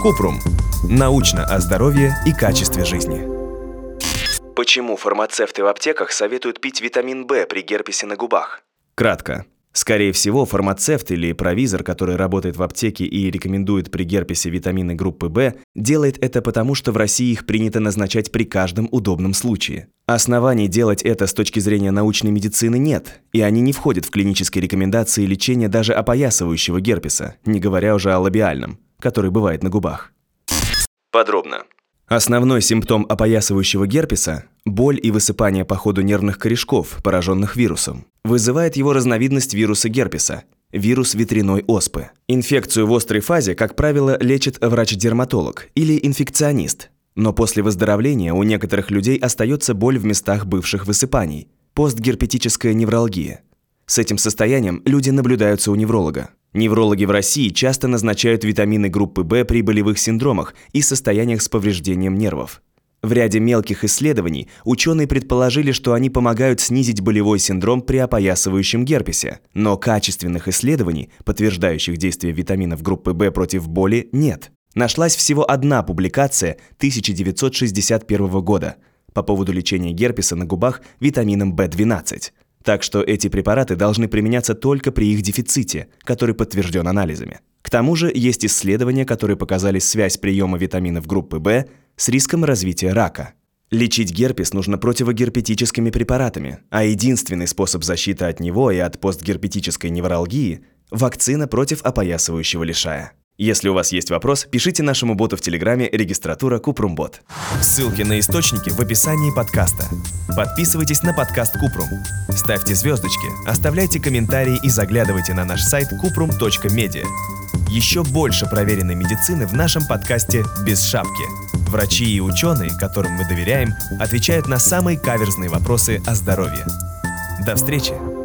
Купрум. Научно о здоровье и качестве жизни. Почему фармацевты в аптеках советуют пить витамин В при герпесе на губах? Кратко. Скорее всего, фармацевт или провизор, который работает в аптеке и рекомендует при герпесе витамины группы В, делает это потому, что в России их принято назначать при каждом удобном случае. Оснований делать это с точки зрения научной медицины нет, и они не входят в клинические рекомендации лечения даже опоясывающего герпеса, не говоря уже о лабиальном, который бывает на губах. Подробно. Основной симптом опоясывающего герпеса – боль и высыпание по ходу нервных корешков, пораженных вирусом. Вызывает его разновидность вируса герпеса – вирус ветряной оспы. Инфекцию в острой фазе, как правило, лечит врач-дерматолог или инфекционист. Но после выздоровления у некоторых людей остается боль в местах бывших высыпаний – постгерпетическая невралгия. С этим состоянием люди наблюдаются у невролога. Неврологи в России часто назначают витамины группы В при болевых синдромах и состояниях с повреждением нервов. В ряде мелких исследований ученые предположили, что они помогают снизить болевой синдром при опоясывающем герпесе, но качественных исследований, подтверждающих действие витаминов группы В против боли, нет. Нашлась всего одна публикация 1961 года по поводу лечения герпеса на губах витамином В12 – так что эти препараты должны применяться только при их дефиците, который подтвержден анализами. К тому же есть исследования, которые показали связь приема витаминов группы В с риском развития рака. Лечить герпес нужно противогерпетическими препаратами, а единственный способ защиты от него и от постгерпетической невралгии – вакцина против опоясывающего лишая. Если у вас есть вопрос, пишите нашему боту в Телеграме регистратура Купрумбот. Ссылки на источники в описании подкаста. Подписывайтесь на подкаст Купрум. Ставьте звездочки, оставляйте комментарии и заглядывайте на наш сайт kuprum.media. Еще больше проверенной медицины в нашем подкасте «Без шапки». Врачи и ученые, которым мы доверяем, отвечают на самые каверзные вопросы о здоровье. До встречи!